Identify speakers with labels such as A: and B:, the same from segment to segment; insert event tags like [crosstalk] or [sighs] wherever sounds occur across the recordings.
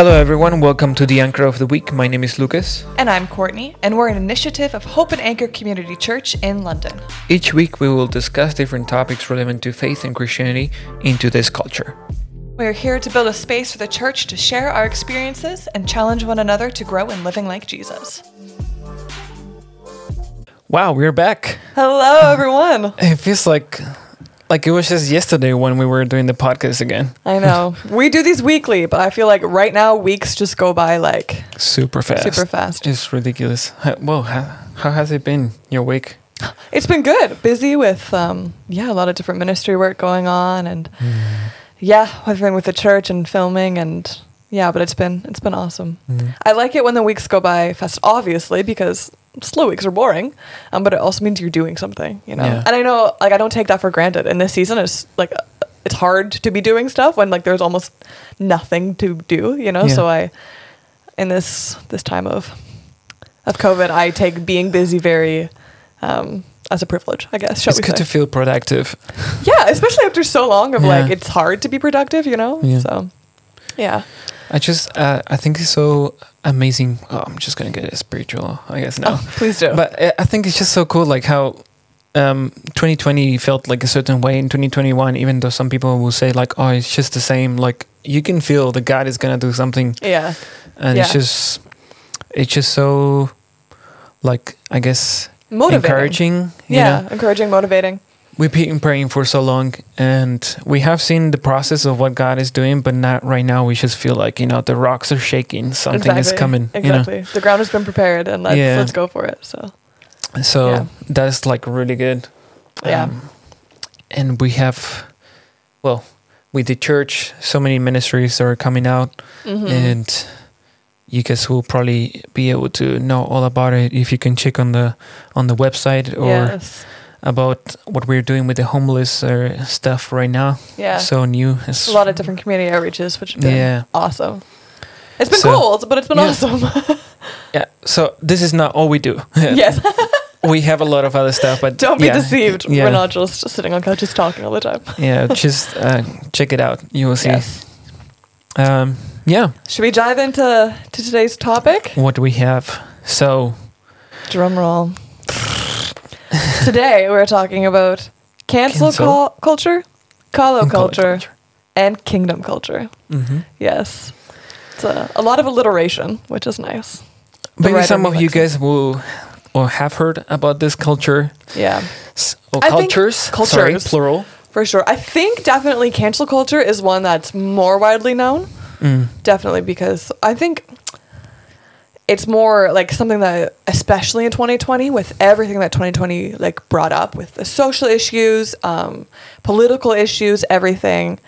A: Hello, everyone. Welcome to the Anchor of the Week. My name is Lucas.
B: And I'm Courtney, and we're an initiative of Hope and Anchor Community Church in London.
A: Each week, we will discuss different topics relevant to faith and Christianity into this culture.
B: We're here to build a space for the church to share our experiences and challenge one another to grow in living like Jesus.
A: Wow, we're back.
B: Hello, everyone.
A: It feels like like it was just yesterday when we were doing the podcast again.
B: I know. [laughs] we do these weekly, but I feel like right now weeks just go by like
A: Super fast.
B: super fast.
A: It's ridiculous. How, well, how, how has it been your week? [gasps]
B: It's been good. Busy with um yeah, a lot of different ministry work going on and yeah, everything with the church and filming and yeah, but it's been it's been awesome.
A: Mm.
B: I like it when the weeks go by fast, obviously, because slow weeks are boring, um, but it also means you're doing something, you know.
A: Yeah.
B: And I know, like, I don't take that for granted. And this season is like, uh, it's hard to be doing stuff when like there's almost nothing to do, you know.
A: Yeah.
B: So I, in this this time of of COVID, I take being busy very um, as a privilege, I guess. Shall
A: it's good
B: say?
A: to feel productive.
B: yeah, especially after so long of like it's hard to be productive, you know.
A: Yeah.
B: So, yeah.
A: I just, uh, I think it's so amazing. Oh, I'm just gonna get a spiritual, I guess now.
B: Oh, please do.
A: But I- I think it's just so cool, like how um, 2020 felt like a certain way in 2021. Even though some people will say like, "Oh, it's just the same," like you can feel that God is gonna do something,
B: yeah.
A: and it's just, it's just so, like I guess
B: Motivating.
A: encouraging.
B: Yeah,
A: know?
B: encouraging, motivating.
A: We've been praying for so long, and we have seen the process of what God is doing, but not right now. We just feel like you know the rocks are shaking, something is
B: Exactly.
A: coming. You know?
B: Exactly. The ground has been prepared, and let's
A: Yeah.
B: let's go for it. So
A: So
B: Yeah.
A: that's like really good.
B: Yeah.
A: Um, and we have, well, with the church, so many ministries are coming out,
B: mhm.
A: and you guys will probably be able to know all about it if you can check on the on the website or
B: yes,
A: about what we're doing with the homeless or stuff right now.
B: yeah,
A: So new. It's
B: a lot of different community outreaches, which have been
A: Yeah.
B: awesome. It's been
A: So-
B: cool, but it's been
A: Yeah.
B: awesome. [laughs]
A: Yeah. So this is not all we do. [laughs]
B: yes,
A: we have a lot of other stuff, but [laughs]
B: don't be
A: yeah,
B: deceived.
A: Yeah.
B: We're not just sitting on couches talking all the time.
A: yeah, just uh, check it out. You will see.
B: Yes.
A: Um, yeah.
B: Should we dive into to today's topic?
A: what do we have. So,
B: Drum roll. [laughs] Today we're talking about cancel,
A: Cancel.
B: cul- culture, call
A: and
B: culture, and kingdom culture.
A: hmm
B: Yes. It's a, a lot of alliteration, which is nice. The
A: Maybe some of you guys will or have heard about this culture
B: Yeah,
A: s- or
B: I think
A: cultures. Sorry,
B: cultures.
A: plural.
B: for sure. I think definitely cancel culture is one that's more widely known.
A: Mm.
B: Definitely because I think it's more like something that especially in 2020 with everything that 2020 like brought up with the social issues, um, political issues, everything.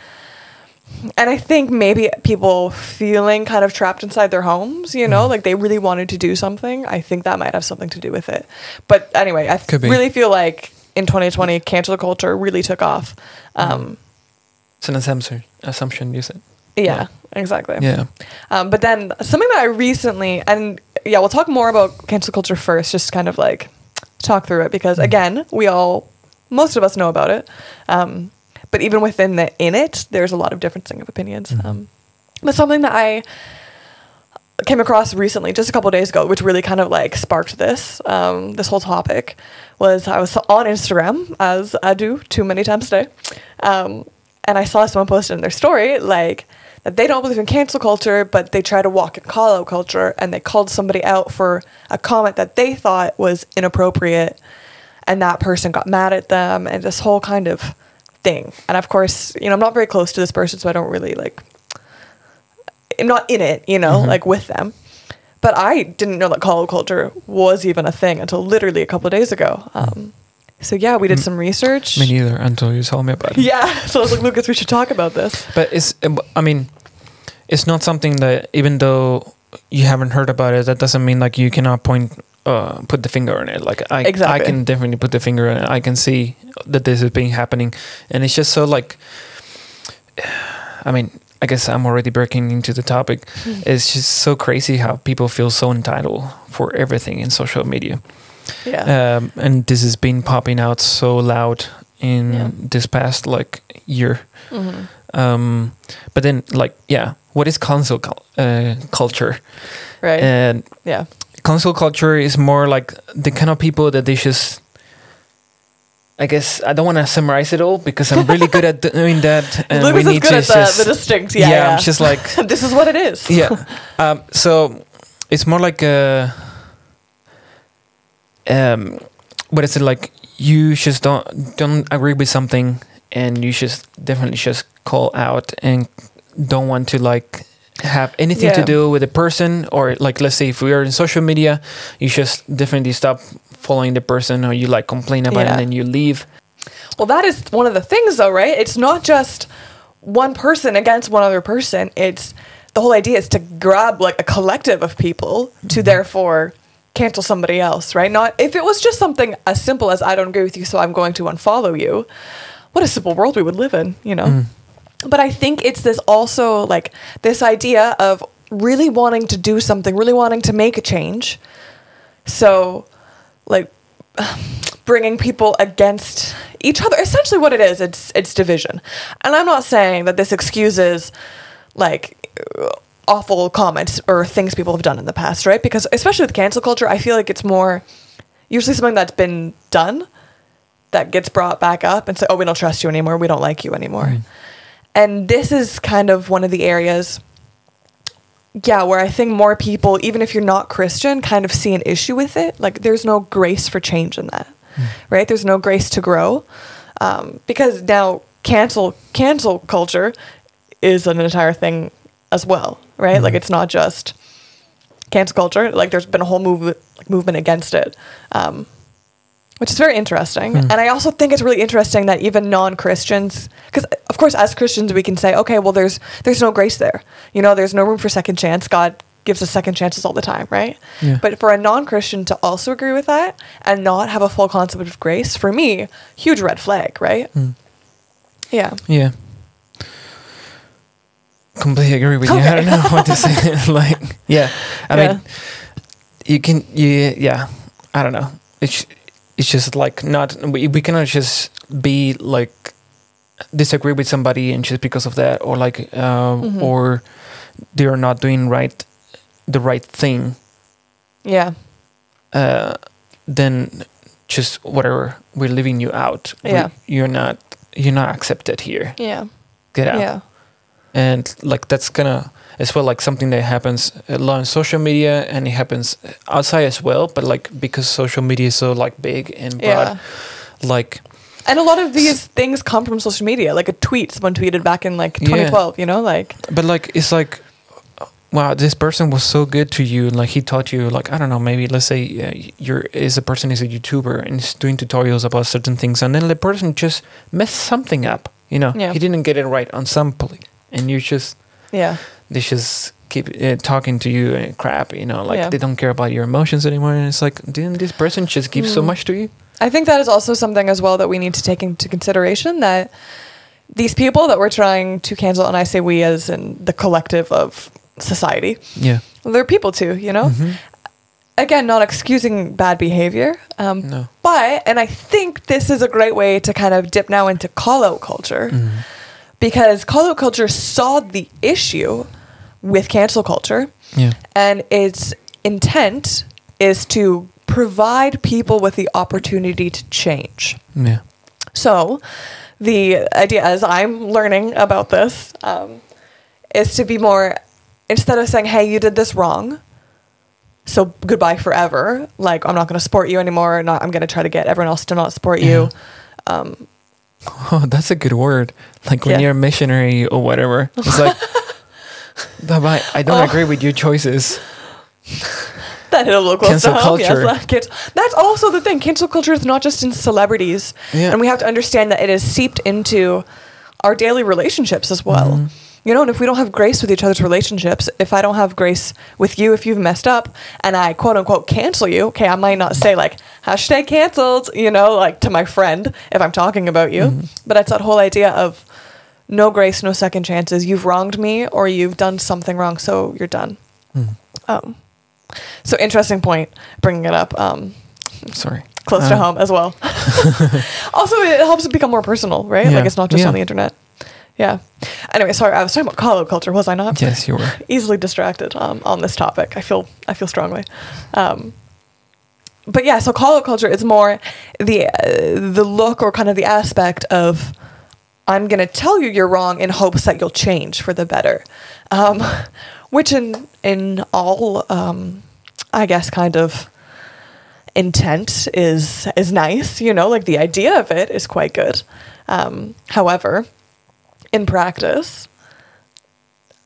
B: And I think maybe people feeling kind of trapped inside their homes, you know,
A: Mm.
B: like they really wanted to do something. I think that might have something to do with it. But anyway, I
A: be.
B: really feel like in 2020, cancel culture really took off. Um,
A: It's an assumption. Assumption, you said.
B: Yeah, exactly.
A: Yeah.
B: Um, but then something that I recently, and yeah, we'll talk more about cancel culture first, just kind of like talk through it because
A: Mm.
B: again, we all, most of us know about it. Um, but even within the in it, there's a lot of differencing of opinions.
A: Mhm.
B: Um, but something that I came across recently, just a couple of days ago, which really kind of like sparked this um, this whole topic, was I was on Instagram as I do too many times a day, um, and I saw someone post in their story like that they don't believe in cancel culture, but they try to walk in call out culture, and they called somebody out for a comment that they thought was inappropriate, and that person got mad at them, and this whole kind of thing. And of course, you know, I'm not very close to this person, so I don't really like I'm not in it, you know,
A: Mhm.
B: like with them. But I didn't know that call culture was even a thing until literally a couple of days ago. Um, so yeah, we did
A: Mm.
B: some research.
A: Me neither until you told me about it.
B: Yeah, [laughs] so I was like, Lucas, we should talk about this.
A: But it's, I mean, it's not something that even though you haven't heard about it, that doesn't mean like you cannot point, uh, put the finger on it. Like I, I can definitely put the finger on it. I can see that this is being happening, and it's just so like, [sighs] I mean, I guess I'm already breaking into the topic. It's just so crazy how people feel so entitled for everything in social media.
B: Yeah,
A: Um, and this has been popping out so loud in
B: Yeah.
A: this past like year.
B: Mhm.
A: Um, but then, like, yeah, what is cul- uh, culture?
B: Right.
A: And
B: yeah.
A: cancel culture is more like the kind of people that they just. I guess I don't want to summarize it all because I'm really good at doing that. [laughs] And
B: Lucas
A: we
B: is
A: need
B: good
A: to
B: at the,
A: just,
B: the distinct. Yeah. yeah.
A: I'm just like [laughs]
B: this is what it is.
A: yeah. [laughs] Um, so it's more like a. Um, what is it like? You just don't don't agree with something, and you just definitely just call out and don't want to like have anything to do with the person or like let's say if we are in social media you just definitely stop following the person or you like complain about it and then you leave
B: Well, that is one of the things, though, right? It's not just one person against one other person. It's the whole idea is to grab like a collective of people to mm-hmm. therefore cancel somebody else, right? Not if it was just something as simple as I don't agree with you, so I'm going to unfollow you. What a simple world we would live in, you know? Mm. But I think it's this also like this idea of really wanting to do something, really wanting to make a change. So, like, [sighs] bringing people against each other. Essentially, what it is, it's it's division. And I'm not saying that this excuses like awful comments or things people have done in the past, right? Because especially with cancel culture, I feel like it's more usually something that's been done that gets brought back up and say, "Oh, we don't trust you anymore. We don't like you anymore." And this is kind of one of the areas yeah, where I think more people, even if you're not Christian, kind of see an issue with it. Like there's no grace for change in that, right? There's no grace to grow, um, because now cancel cancel culture is an entire thing as well, right? Like it's not just cancel culture. Like there's been a whole move like, movement against it, um, which is very interesting. Hmm. And I also think it's really interesting that even non-Christians, because of course as Christians we can say, okay, well there's there's no grace there. You know, there's no room for second chance. God gives us second chances all the time, right?
A: Yeah.
B: But for a non-Christian to also agree with that and not have a full concept of grace, for me, huge red flag, right? Hmm. Yeah.
A: yeah completely agree with you i don't know what to say [laughs] [laughs] like yeah i
B: Yeah.
A: mean you can you yeah i don't know it's it's just like not we, we cannot just be like disagree with somebody and just because of that or like uh,
B: Mhm.
A: or they're not doing right the right thing
B: Yeah.
A: uh then just whatever we're leaving you out We-
B: Yeah.
A: you're not you're not accepted here
B: Yeah.
A: get out
B: Yeah.
A: and like that's gonna as well like something that happens a lot on social media and it happens outside as well but like because social media is so like big and broad
B: Yeah.
A: like
B: And a lot of these things come from social media, like a tweet someone tweeted back in like
A: Yeah.
B: 2012, you know, like
A: but like it's like wow this person was so good to you and like he taught you like i don't know maybe let's say uh, you're is a person is a youtuber and is doing tutorials about certain things and then the person just messed something up you know
B: Yeah.
A: he didn't get it right on some and you just
B: yeah.
A: they just keep uh, talking to you and crap you know like
B: Yeah.
A: they don't care about your emotions anymore and it's like didn't this person just give so
B: Mm.
A: much to you
B: I think that is also something as well that we need to take into consideration that these people that we're trying to cancel, and I say we as in the collective of society,
A: yeah
B: they're people too, you know?
A: Mhm.
B: Again, not excusing bad behavior. Um,
A: no
B: But, and I think this is a great way to kind of dip now into call out culture
A: Mm.
B: Because call culture saw the issue with cancel culture
A: yeah
B: and its intent is to provide people with the opportunity to change.
A: yeah
B: So, the idea, as I'm learning about this, um, is to be more instead of saying, "Hey, you did this wrong," so goodbye forever. Like I'm not going to support you anymore. Not I'm going to try to get everyone else to not support you. Um, [laughs]
A: oh that's a good word like when
B: Yeah.
A: you're a missionary or whatever it's like [laughs] bye i don't
B: Oh.
A: agree with your choices [laughs]
B: that hit a little close
A: Cancel
B: home. Yes,
A: culture.
B: that that's also the thing. Cancel culture is not just in celebrities,
A: Yeah.
B: and we have to understand that it is seeped into our daily relationships as well.
A: Mm-hmm.
B: You know, and if we don't have grace with each other's relationships, if I don't have grace with you, if you've messed up, and I quote unquote cancel you, okay, I might not say like hashtag canceled, you know, like to my friend if I'm talking about you,
A: Mm-hmm.
B: but it's that whole idea of no grace, no second chances. You've wronged me, or you've done something wrong, so you're done.
A: Mm.
B: Um, so interesting point, bringing it up. Um,
A: sorry
B: close to
A: Uh,
B: home as well. [laughs] also, it helps it become more personal, right?
A: Yeah.
B: Like it's not just
A: Yeah.
B: on the internet. Yeah. Anyway, sorry, I was talking about call out culture, was I not?
A: Yes, you were. [laughs]
B: Easily distracted um, on this topic. I feel I feel strongly. Um, but yeah, so call out culture is more the uh, the look or kind of the aspect of I'm going to tell you you're wrong in hopes that you'll change for the better, um, [laughs] which in in all um, I guess kind of intent is is nice. You know, like the idea of it is quite good. Um, however, in practice,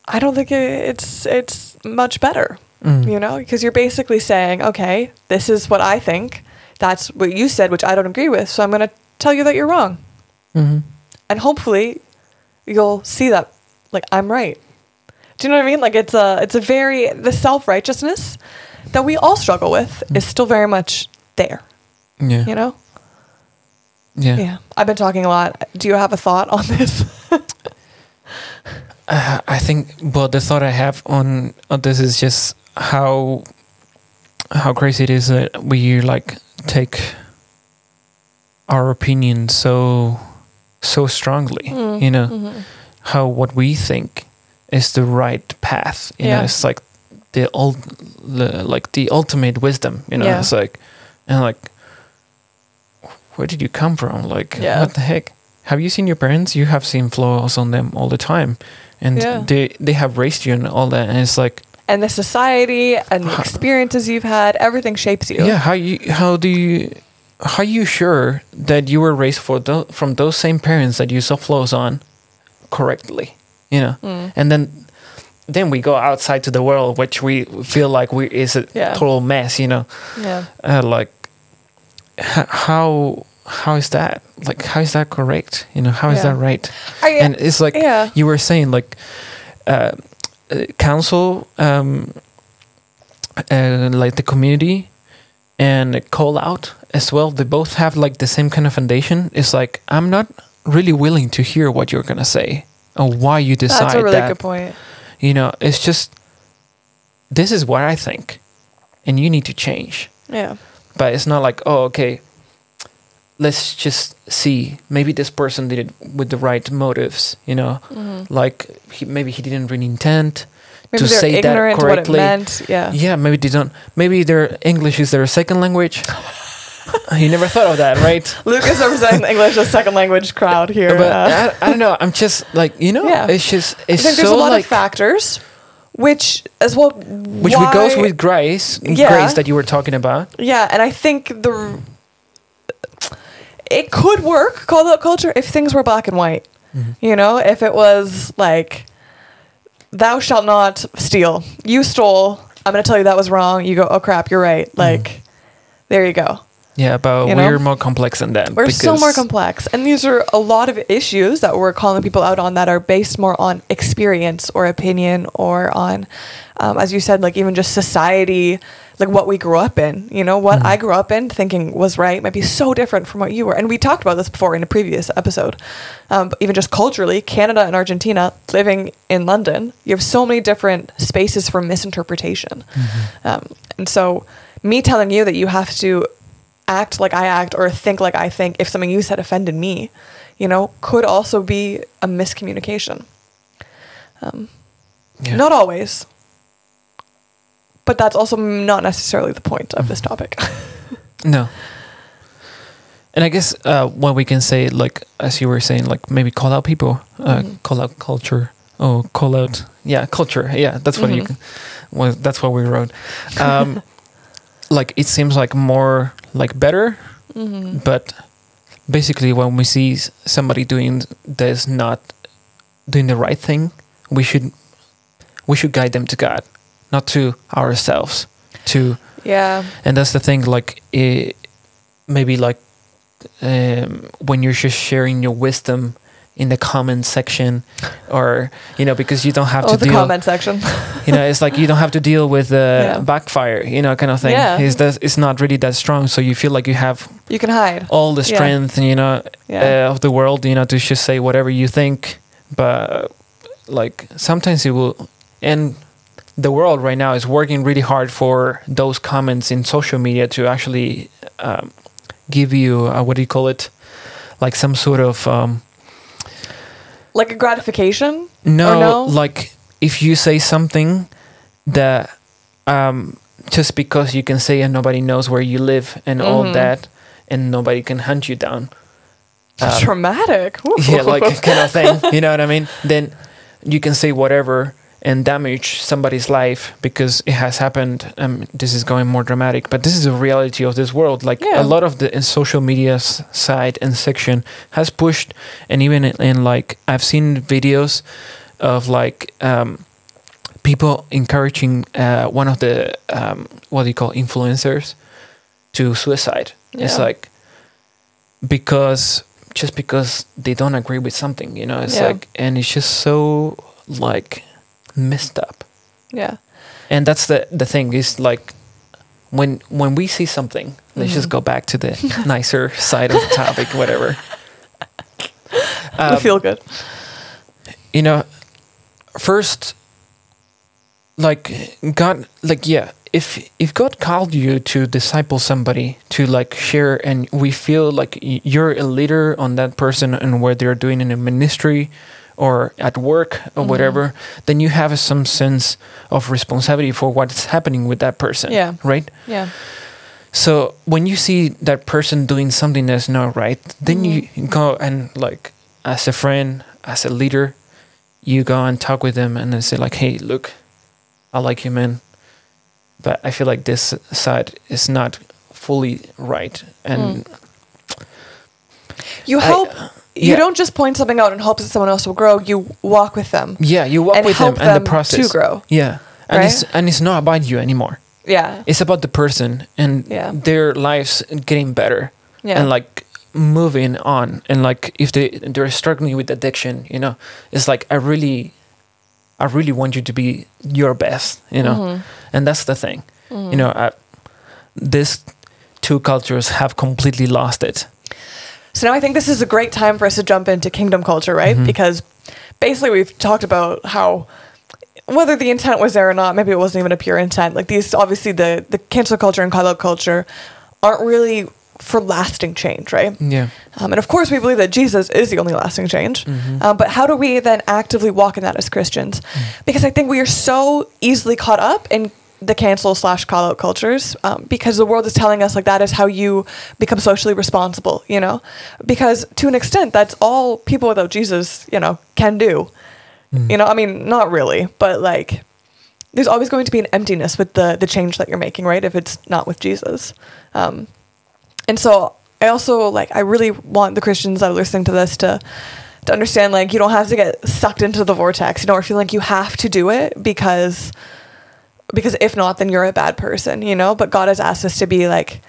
B: I don't think it's it's much better.
A: Mm.
B: You know, because you're basically saying, okay, this is what I think. That's what you said, which I don't agree with. So I'm going to tell you that you're wrong,
A: hmm
B: and hopefully, you'll see that like I'm right. Do you know what I mean? Like it's a it's a very the self righteousness that we all struggle with is still very much there.
A: Yeah.
B: You know?
A: yeah.
B: Yeah. I've been talking a lot. Do you have a thought on [laughs] this?
A: Uh, I think, well, the thought I have on, on this is just how how crazy it is that we like take our opinion so so strongly.
B: Mm.
A: You know
B: Mhm.
A: how what we think is the right path. You know, it's like the old, the, like the ultimate wisdom. You know,
B: Yeah.
A: it's like and like, where did you come from? Like,
B: Yeah.
A: what the heck? Have you seen your parents? You have seen flaws on them all the time, and
B: Yeah.
A: they they have raised you and all that. And it's like,
B: And the society and the experiences you've had, everything shapes you.
A: yeah, how you how do you how are you sure that you were raised for tho- from those same parents that you saw flaws on correctly? You know,
B: Mm.
A: and then then we go outside to the world, which we feel like we is a
B: Yeah.
A: total mess. You know,
B: Yeah.
A: uh, like h- how how is that like how is that correct? You know, how is
B: Yeah.
A: that right?
B: I,
A: and it's like
B: yeah.
A: you were saying like uh, uh, council um uh, like the community and call out as well they both have like the same kind of foundation it's like i'm not really willing to hear what you're gonna say or why you decide
B: That's a really
A: that
B: good point.
A: you know it's just this is what i think and you need to change
B: Yeah.
A: but it's not like oh okay let's just see maybe this person did it with the right motives you know
B: Mhm.
A: like he, maybe he didn't really intend
B: Maybe
A: to say that
B: ignorant what it
A: correctly.
B: Yeah.
A: yeah maybe they don't maybe their english is their second language [laughs] you never thought of that right
B: Lucas representing the English as second language crowd here.
A: but
B: uh,
A: I, I don't know i'm just like you know
B: Yeah.
A: it's just
B: I
A: it's
B: think there's
A: so
B: a lot
A: like
B: of factors, which as well.
A: which
B: why,
A: goes with grace
B: Yeah.
A: grace that you were talking about
B: Yeah, and I think the it could work call out culture if things were black and white. You know, if it was like thou shalt not steal. You stole. I'm going to tell you that was wrong. You go, "Oh crap, you're right." Like there you go.
A: yeah but
B: You know?
A: we're more complex than that
B: We're so more complex. And these are a lot of issues that we're calling people out on that are based more on experience or opinion or on, um, as you said, like even just society, like what we grew up in. You know, what I grew up in thinking was right might be so different from what you were. And we talked about this before in a previous episode. Um, but even just culturally, Canada and Argentina, living in London, you have so many different spaces for misinterpretation. Um, and so, me telling you that you have to act like I act or think like I think if something you said offended me, you know, could also be a miscommunication. Um,
A: Yeah.
B: Not always. But that's also not necessarily the point of this topic. [laughs]
A: No. And I guess uh, what we can say, like as you were saying, like maybe call out people, uh,
B: Mhm.
A: call out culture, oh, call out, yeah, culture, yeah, that's what you,
B: Mhm.
A: can, well, that's what we wrote. Um, [laughs] like it seems like more like better,
B: mm-hmm.
A: but basically when we see somebody doing this not doing the right thing, we should we should guide them to God, not to ourselves, to
B: Yeah.
A: and that's the thing like it, maybe like um, when you're just sharing your wisdom in the comment section or you know because you don't have
B: Oh,
A: to
B: the
A: deal
B: comment section. [laughs]
A: you know it's like you don't have to deal with the
B: Yeah.
A: backfire you know kind of thing
B: Yeah.
A: it's, that, it's not really that strong so you feel like you have
B: you can hide.
A: all the
B: Yeah.
A: strength you know
B: Yeah.
A: uh, of the world you know to just say whatever you think but like sometimes it will and the world right now is working really hard for those comments in social media to actually um, give you uh, what do you call it like some sort of um,
B: Like a gratification?
A: No,
B: no?
A: like if you say something that um, just because you can say and nobody knows where you live and all
B: Mhm.
A: that, and nobody can hunt you down. Um,
B: Traumatic. Ooh. [laughs]
A: yeah, like kind of thing. You know what I mean? [laughs] Then you can say whatever and damage somebody's life because it has happened. Um, this is going more dramatic, but this is the reality of this world. Like
B: Yeah.
A: a lot of the in social media side and section has pushed, and even in, in like I've seen videos of like um, people encouraging uh, one of the um, what do you call influencers to suicide. It's like because just because they don't agree with something, you know, it's
B: Yeah.
A: like, and it's just so like messed up.
B: yeah.
A: And that's the the thing is like when when we see something, let's just
B: Mhm.
A: go back to the [laughs] nicer side of the topic, whatever. [laughs]
B: I
A: Um,
B: feel good.
A: you know first like god like yeah if if god called you to disciple somebody to like share and we feel like you're a leader on that person and what they're doing in a ministry or at work or
B: Mhm.
A: whatever then you have some sense of responsibility for what's happening with that person
B: Yeah.
A: right
B: Yeah.
A: so when you see that person doing something that's not right, then you go and like as a friend, as a leader, you go and talk with them and then say like, "Hey, look, I like you, man, but I feel like this side is not fully right." And
B: You
A: I-
B: hope you
A: yeah.
B: don't just point something out and hope that someone else will grow. You walk with them.
A: yeah, you walk with them
B: help
A: and the
B: them
A: process
B: to grow.
A: Yeah, and
B: Right?
A: it's and it's not about you anymore.
B: Yeah.
A: It's about the person and
B: Yeah.
A: their lives getting better.
B: Yeah.
A: and like moving on and like if they they're struggling with addiction you know it's like i really i really want you to be your best you know
B: Mhm.
A: and that's the thing
B: Mm.
A: you know I, this two cultures have completely lost it
B: So now I think this is a great time for us to jump into kingdom culture, right?
A: Mhm.
B: Because basically we've talked about how whether the intent was there or not, maybe it wasn't even a pure intent. Like these obviously the the cancel culture and call out culture aren't really for lasting change, right?
A: yeah
B: Um, and of course, we believe that Jesus is the only lasting change.
A: Mhm.
B: Um, but how do we then actively walk in that as Christians? Because I think we are so easily caught up in the cancel slash call out cultures um, because the world is telling us like that is how you become socially responsible, you know? Because to an extent, that's all people without Jesus, you know, can do.
A: Mm.
B: You know, I mean, not really, but like there's always going to be an emptiness with the the change that you're making, right? If it's not with Jesus. Um, and so I also like I really want the Christians that are listening to this to to understand like you don't have to get sucked into the vortex, you know, or feel like you have to do it because because if not, then you're a bad person, you know. But God has asked us to be like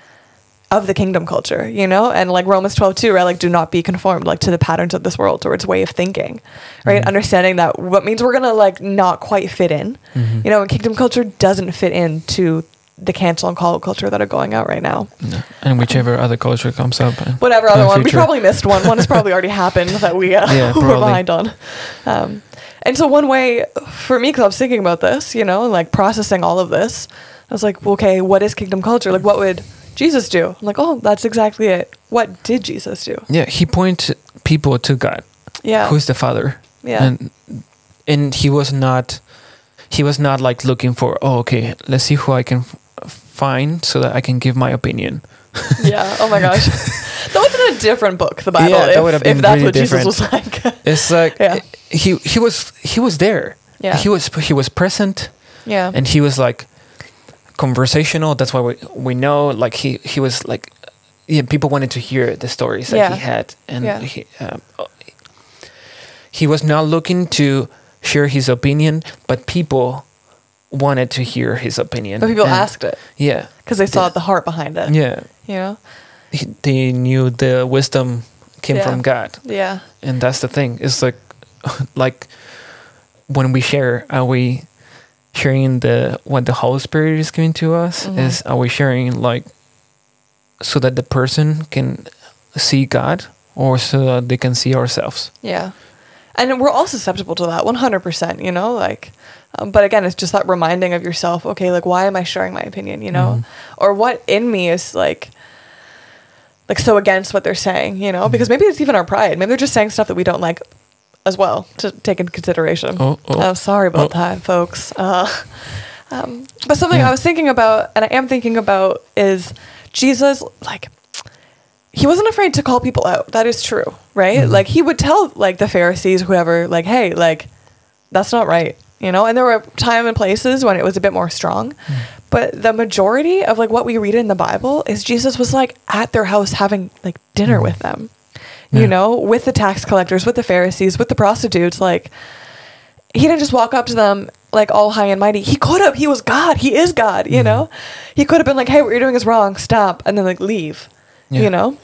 B: of the kingdom culture, you know, and like Romans twelve two, right? Like do not be conformed like to the patterns of this world or its way of thinking, right?
A: Mhm.
B: Understanding that what means we're gonna like not quite fit in,
A: Mhm.
B: you know, and kingdom culture doesn't fit into the cancel and call culture that are going out right now.
A: No. and whichever other culture comes up uh,
B: Whatever other
A: the
B: one, we probably missed one. One has [laughs] probably already happened that we uh, [laughs]
A: Yeah,
B: were behind on. Um, and so one way for me, because I was thinking about this, you know, and like processing all of this, I was like, well, okay, what is kingdom culture? Like, what would Jesus do? I'm like, oh, that's exactly it. What did Jesus do?
A: yeah he pointed people to god
B: Yeah,
A: who's the father
B: yeah,
A: and and he was not he was not like looking for oh okay let's see who i can f- find so that i can give my opinion
B: yeah. Oh my gosh, [laughs] that would have been a different book, the Bible.
A: Yeah, that
B: if,
A: would have
B: if
A: been
B: that's
A: really
B: what Jesus was like. [laughs]
A: it's like
B: Yeah.
A: he he was he was there
B: Yeah.
A: he was he was present
B: yeah,
A: and he was like conversational that's why we we know like he he was like yeah people wanted to hear the stories that
B: Yeah.
A: he had and
B: Yeah.
A: he um, he was not looking to share his opinion but people wanted to hear his opinion
B: but people
A: And-
B: asked it
A: yeah
B: because they saw
A: Yeah.
B: the heart behind it.
A: yeah
B: You know.
A: he, they knew the wisdom came
B: Yeah.
A: from god
B: Yeah.
A: and that's the thing it's like [laughs] like when we share are we sharing the what the holy spirit is giving to us
B: Mhm.
A: is are we sharing like so that the person can see god or so that they can see ourselves
B: Yeah. And we're all susceptible to that 100%, you know, like, um, but again, it's just that reminding of yourself, okay, like, why am I sharing my opinion, you know,
A: Mhm.
B: or what in me is like, like so against what they're saying, you know,
A: Mm-hmm.
B: because maybe it's even our pride. Maybe they're just saying stuff that we don't like as well to take into consideration.
A: Oh, oh.
B: I'm sorry about
A: Oh.
B: that, folks. Uh, [laughs] um, but something
A: Yeah.
B: I was thinking about, and I am thinking about, is Jesus like he wasn't afraid to call people out. That is true, right?
A: Mm-hmm.
B: Like he would tell like the Pharisees, whoever, like, hey, like that's not right, you know. And there were time and places when it was a bit more strong,
A: Mm.
B: but the majority of like what we read in the Bible is Jesus was like at their house having like dinner with them,
A: Yeah.
B: you know, with the tax collectors, with the Pharisees, with the prostitutes, like he didn't just walk up to them like all high and mighty. He could have. He was God. He is God. You know, he could have been like, "Hey, what you're doing is wrong. Stop," and then like leave.
A: Yeah.
B: You know,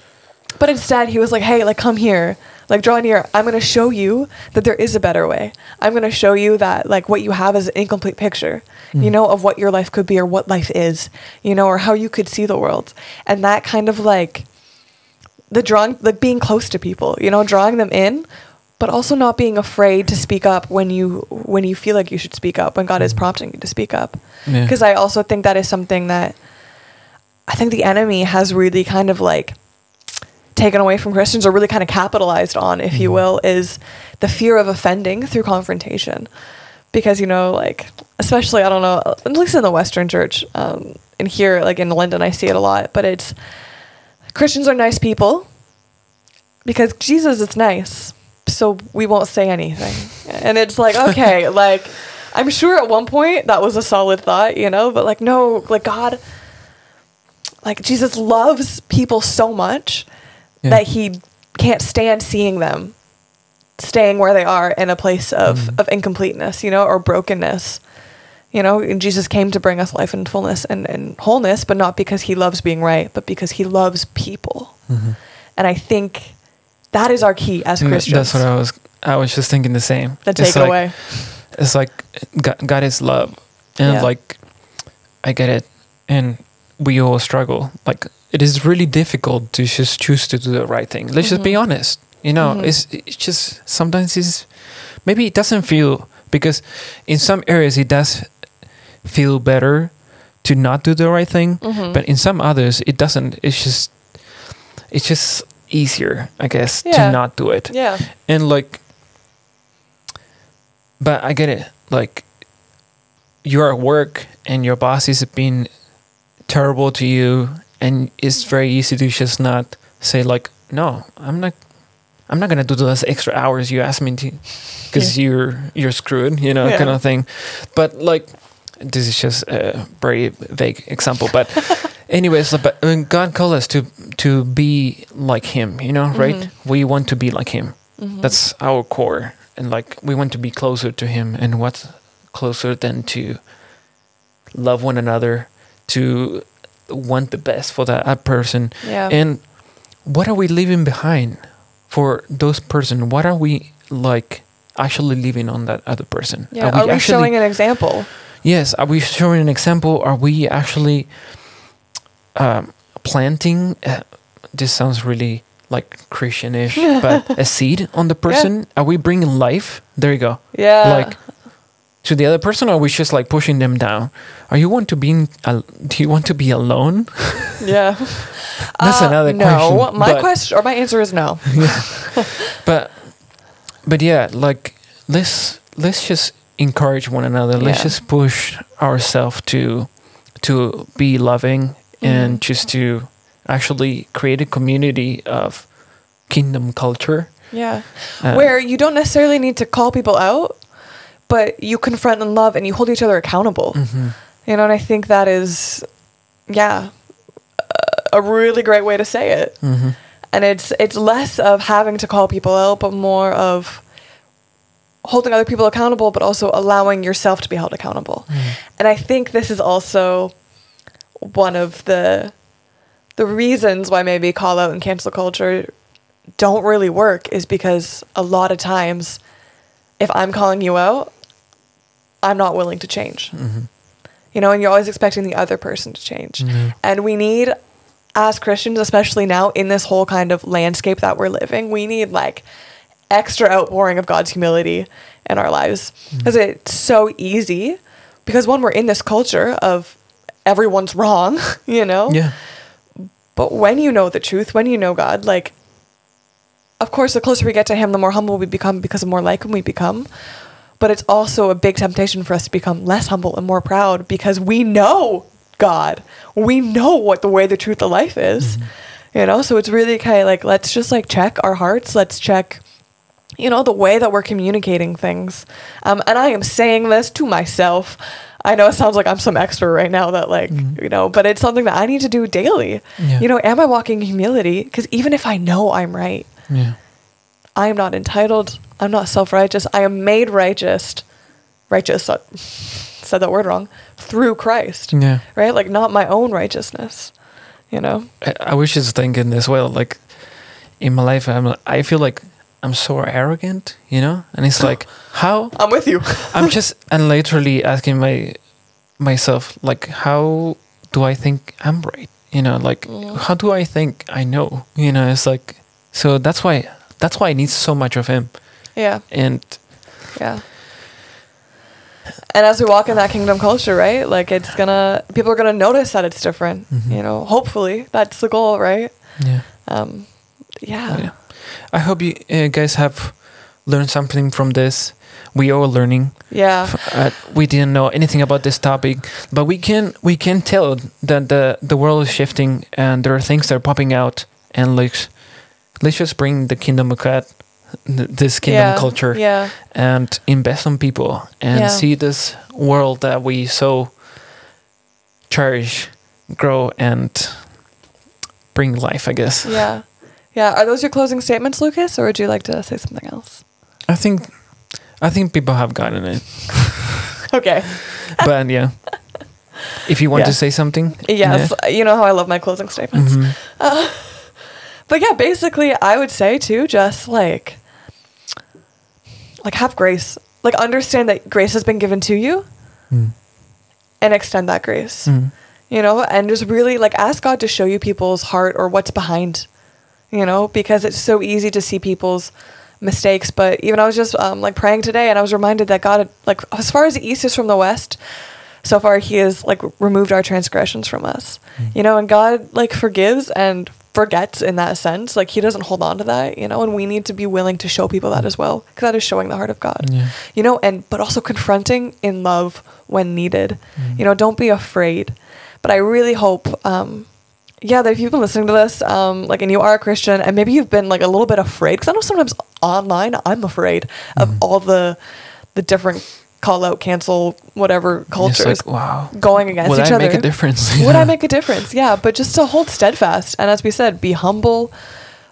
B: but instead he was like, "Hey, like come here. Like draw near. I'm going to show you that there is a better way. I'm going to show you that like what you have is an incomplete picture. You mm. know of what your life could be or what life is. You know, or how you could see the world. And that kind of like the drawing like being close to people you know drawing them in but also not being afraid to speak up when you when you feel like you should speak up when god is mm. prompting you to speak up
A: Yeah.
B: because i also think that is something that i think the enemy has really kind of like taken away from christians or really kind of capitalized on if you will is the fear of offending through confrontation because you know like especially i don't know at least in the western church um, and here like in london i see it a lot but it's Christians are nice people because Jesus is nice, so we won't say anything. And it's like, [laughs] okay, like I'm sure at one point that was a solid thought, you know, but like no, like God like Jesus loves people so much
A: Yeah.
B: that he can't stand seeing them staying where they are in a place of, of incompleteness, you know, or brokenness. You know, and Jesus came to bring us life and fullness and, and wholeness, but not because he loves being right, but because he loves people. And I think that is our key as
A: Mm,
B: Christians.
A: That's what I was. I was just thinking the same.
B: the
A: It's like-
B: takeaway.
A: it's like God, God is love, and
B: Yeah.
A: like I get it, and we all struggle. Like it is really difficult to just choose to do the right thing. Let's just be honest. You know,
B: Mhm.
A: it's it's just sometimes it's maybe it doesn't feel because in some areas it does feel better to not do the right thing,
B: Mhm.
A: but in some others it doesn't. It's just it's just easier, I guess,
B: Yeah.
A: to not do it
B: yeah.
A: and like but i get it like you're at work and your boss is being terrible to you and it's very easy to just not say like no i'm not i'm not gonna do those extra hours you asked me to because you're you're screwed you know
B: Yeah.
A: kind of thing but like this is just a very vague example but [laughs] anyways but uh, god called us to to be like him you know right
B: Mhm.
A: we want to be like him
B: Mhm.
A: that's our core and like we want to be closer to him and what's closer than to love one another to want the best for that person.
B: Yeah.
A: and what are we leaving behind for those person? What are we like actually leaving on that other person?
B: Yeah. Are we,
A: actually
B: showing an example?
A: yes. Are we showing an example? Are we actually um, planting uh, this sounds really like christianish [laughs] but a seed on the person? Are we bringing life? There you go.
B: Yeah.
A: like to the other person or are we just like pushing them down are you want to be al- do you want to be alone [laughs]
B: yeah. [laughs]
A: that's
B: Uh,
A: another
B: no,
A: question
B: my
A: but-
B: question or my answer is no. [laughs]
A: but but yeah like let's let's just encourage one another let's
B: Yeah.
A: just push ourselves to to be loving and
B: Mhm.
A: just to actually create a community of kingdom culture
B: Yeah.
A: Uh,
B: Where you don't necessarily need to call people out, but you confront and love and you hold each other accountable.
A: mhm.
B: You know, and I think that is, yeah, a- really great way to say it.
A: Mhm.
B: And it's it's less of having to call people out, but more of holding other people accountable, but also allowing yourself to be held accountable. And I think this is also one of the the reasons why maybe call out and cancel culture don't really work is because a lot of times if I'm calling you out, I'm not willing to change.
A: Mhm.
B: You know, and you're always expecting the other person to change.
A: Mhm.
B: And we need as Christians, especially now in this whole kind of landscape that we're living, we need like extra outpouring of God's humility in our lives. Because it's so easy because one, we're in this culture of everyone's wrong, [laughs] you know?
A: yeah
B: But when you know the truth, when you know God, like of course, the closer we get to Him, the more humble we become because the more like Him we become. But it's also a big temptation for us to become less humble and more proud because we know God. We know what the way, the truth, the life is. You know, so it's really kind of like let's just like check our hearts. Let's check, you know, the way that we're communicating things. Um, and I am saying this to myself. I know it sounds like I'm some expert right now that like you know, but it's something that I need to do daily.
A: Yeah.
B: You know, am I walking humility? Because even if I know I'm right,
A: Yeah.
B: I am not entitled. I'm not self righteous. I am made righteous. Righteous. Said that word wrong. Through Christ.
A: Yeah.
B: Right? Like not my own righteousness. You know?
A: I, I was just thinking as well, like in my life, I'm I feel like I'm so arrogant, you know, and it's like [gasps] how
B: I'm with you. [laughs]
A: I'm just and literally asking my myself like how do I think I'm right, you know, like mm. how do I think I know, you know, it's like so that's why that's why I need so much of him,
B: yeah.
A: and
B: Yeah. And as we walk in that kingdom culture, right? Like it's gonna people are gonna notice that it's different.
A: Mhm.
B: You know, hopefully that's the goal, right?
A: yeah.
B: Um yeah.
A: Yeah. I hope you uh, guys have learned something from this. We are learning.
B: Yeah.
A: uh, we didn't know anything about this topic, but we can we can tell that the the world is shifting and there are things that are popping out, and let's let's just bring the kingdom of God, this kingdom
B: yeah.
A: culture,
B: Yeah.
A: and invest on people and
B: Yeah.
A: see this world that we so cherish grow and bring life. I guess.
B: Yeah. Yeah. Are those your closing statements, Lucas, or would you like to say something else?
A: I think I think people have gotten it, [laughs]
B: Okay. [laughs]
A: but yeah. If you want
B: Yeah.
A: to say something,
B: Yes. You know how I love my closing statements.
A: Mhm. [laughs]
B: But yeah, basically, I would say too, just like, like have grace, like understand that grace has been given to you,
A: Mm.
B: and extend that grace.
A: Mm.
B: You know, and just really like ask God to show you people's heart or what's behind. You know, because it's so easy to see people's mistakes. But even I was just um, like praying today, and I was reminded that God, had, like as far as the east is from the west, so far He has like removed our transgressions from us. You know, and God like forgives and forgets in that sense. Like He doesn't hold on to that. You know, and we need to be willing to show people that as well, because that is showing the heart of God.
A: Yeah.
B: You know, and but also confronting in love when needed.
A: Mm.
B: You know, don't be afraid. But I really hope, um, yeah, that if you've been listening to this, um, like, and you are a Christian, and maybe you've been like a little bit afraid, because I know sometimes online I'm afraid of
A: Mm.
B: all the the different call out, cancel, whatever culture.
A: It's
B: cultures
A: like, wow.
B: going against
A: Would
B: each
A: I
B: other.
A: make a difference? [laughs]
B: Would I make a difference? Yeah, but just to hold steadfast, and as we said, be humble,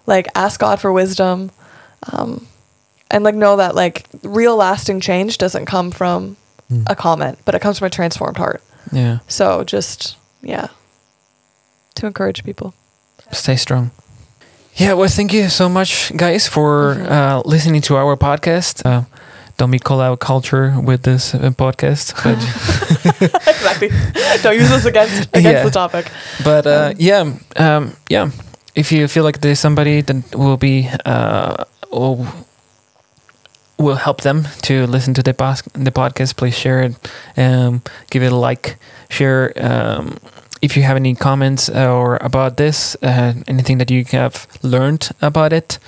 B: like ask God for wisdom, um, and like know that like real lasting change doesn't come from
A: Mm.
B: a comment, but it comes from a transformed heart.
A: Yeah.
B: So just yeah, to encourage people.
A: Stay strong. Yeah. Well, thank you so much, guys, for
B: Mhm.
A: uh, listening to our podcast. Uh, don't be call out culture with this uh, podcast, but [laughs]
B: exactly. Don't use this against [laughs] against
A: Yeah.
B: the topic.
A: but uh,
B: Um,
A: yeah, um, yeah. If you feel like there's somebody that will be uh, will, will help them to listen to the pos- the podcast, please share it. Um, give it a like. Share. If you have any comments or about this, uh, anything that you have learned about it,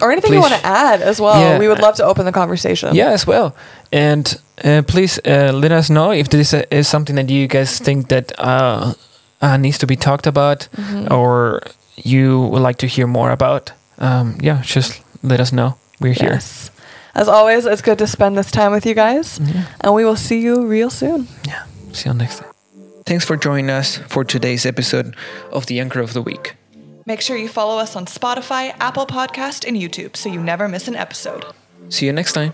B: Or anything you want to add as well.
A: Yeah.
B: We would love to open the conversation.
A: yeah, as well. And uh, please uh, let us know if this uh, is something that you guys think that uh, uh, needs to be talked about,
B: Mhm.
A: or you would like to hear more about. Um, yeah, just let us know. We're here.
B: Yes. As always, it's good to spend this time with you guys, and we will see you real soon.
A: Yeah. See you next time. Thanks for joining us for today's episode of the Anchor of the Week.
B: Make sure you follow us on Spotify, Apple Podcast, and YouTube so you never miss an episode.
A: See you next time.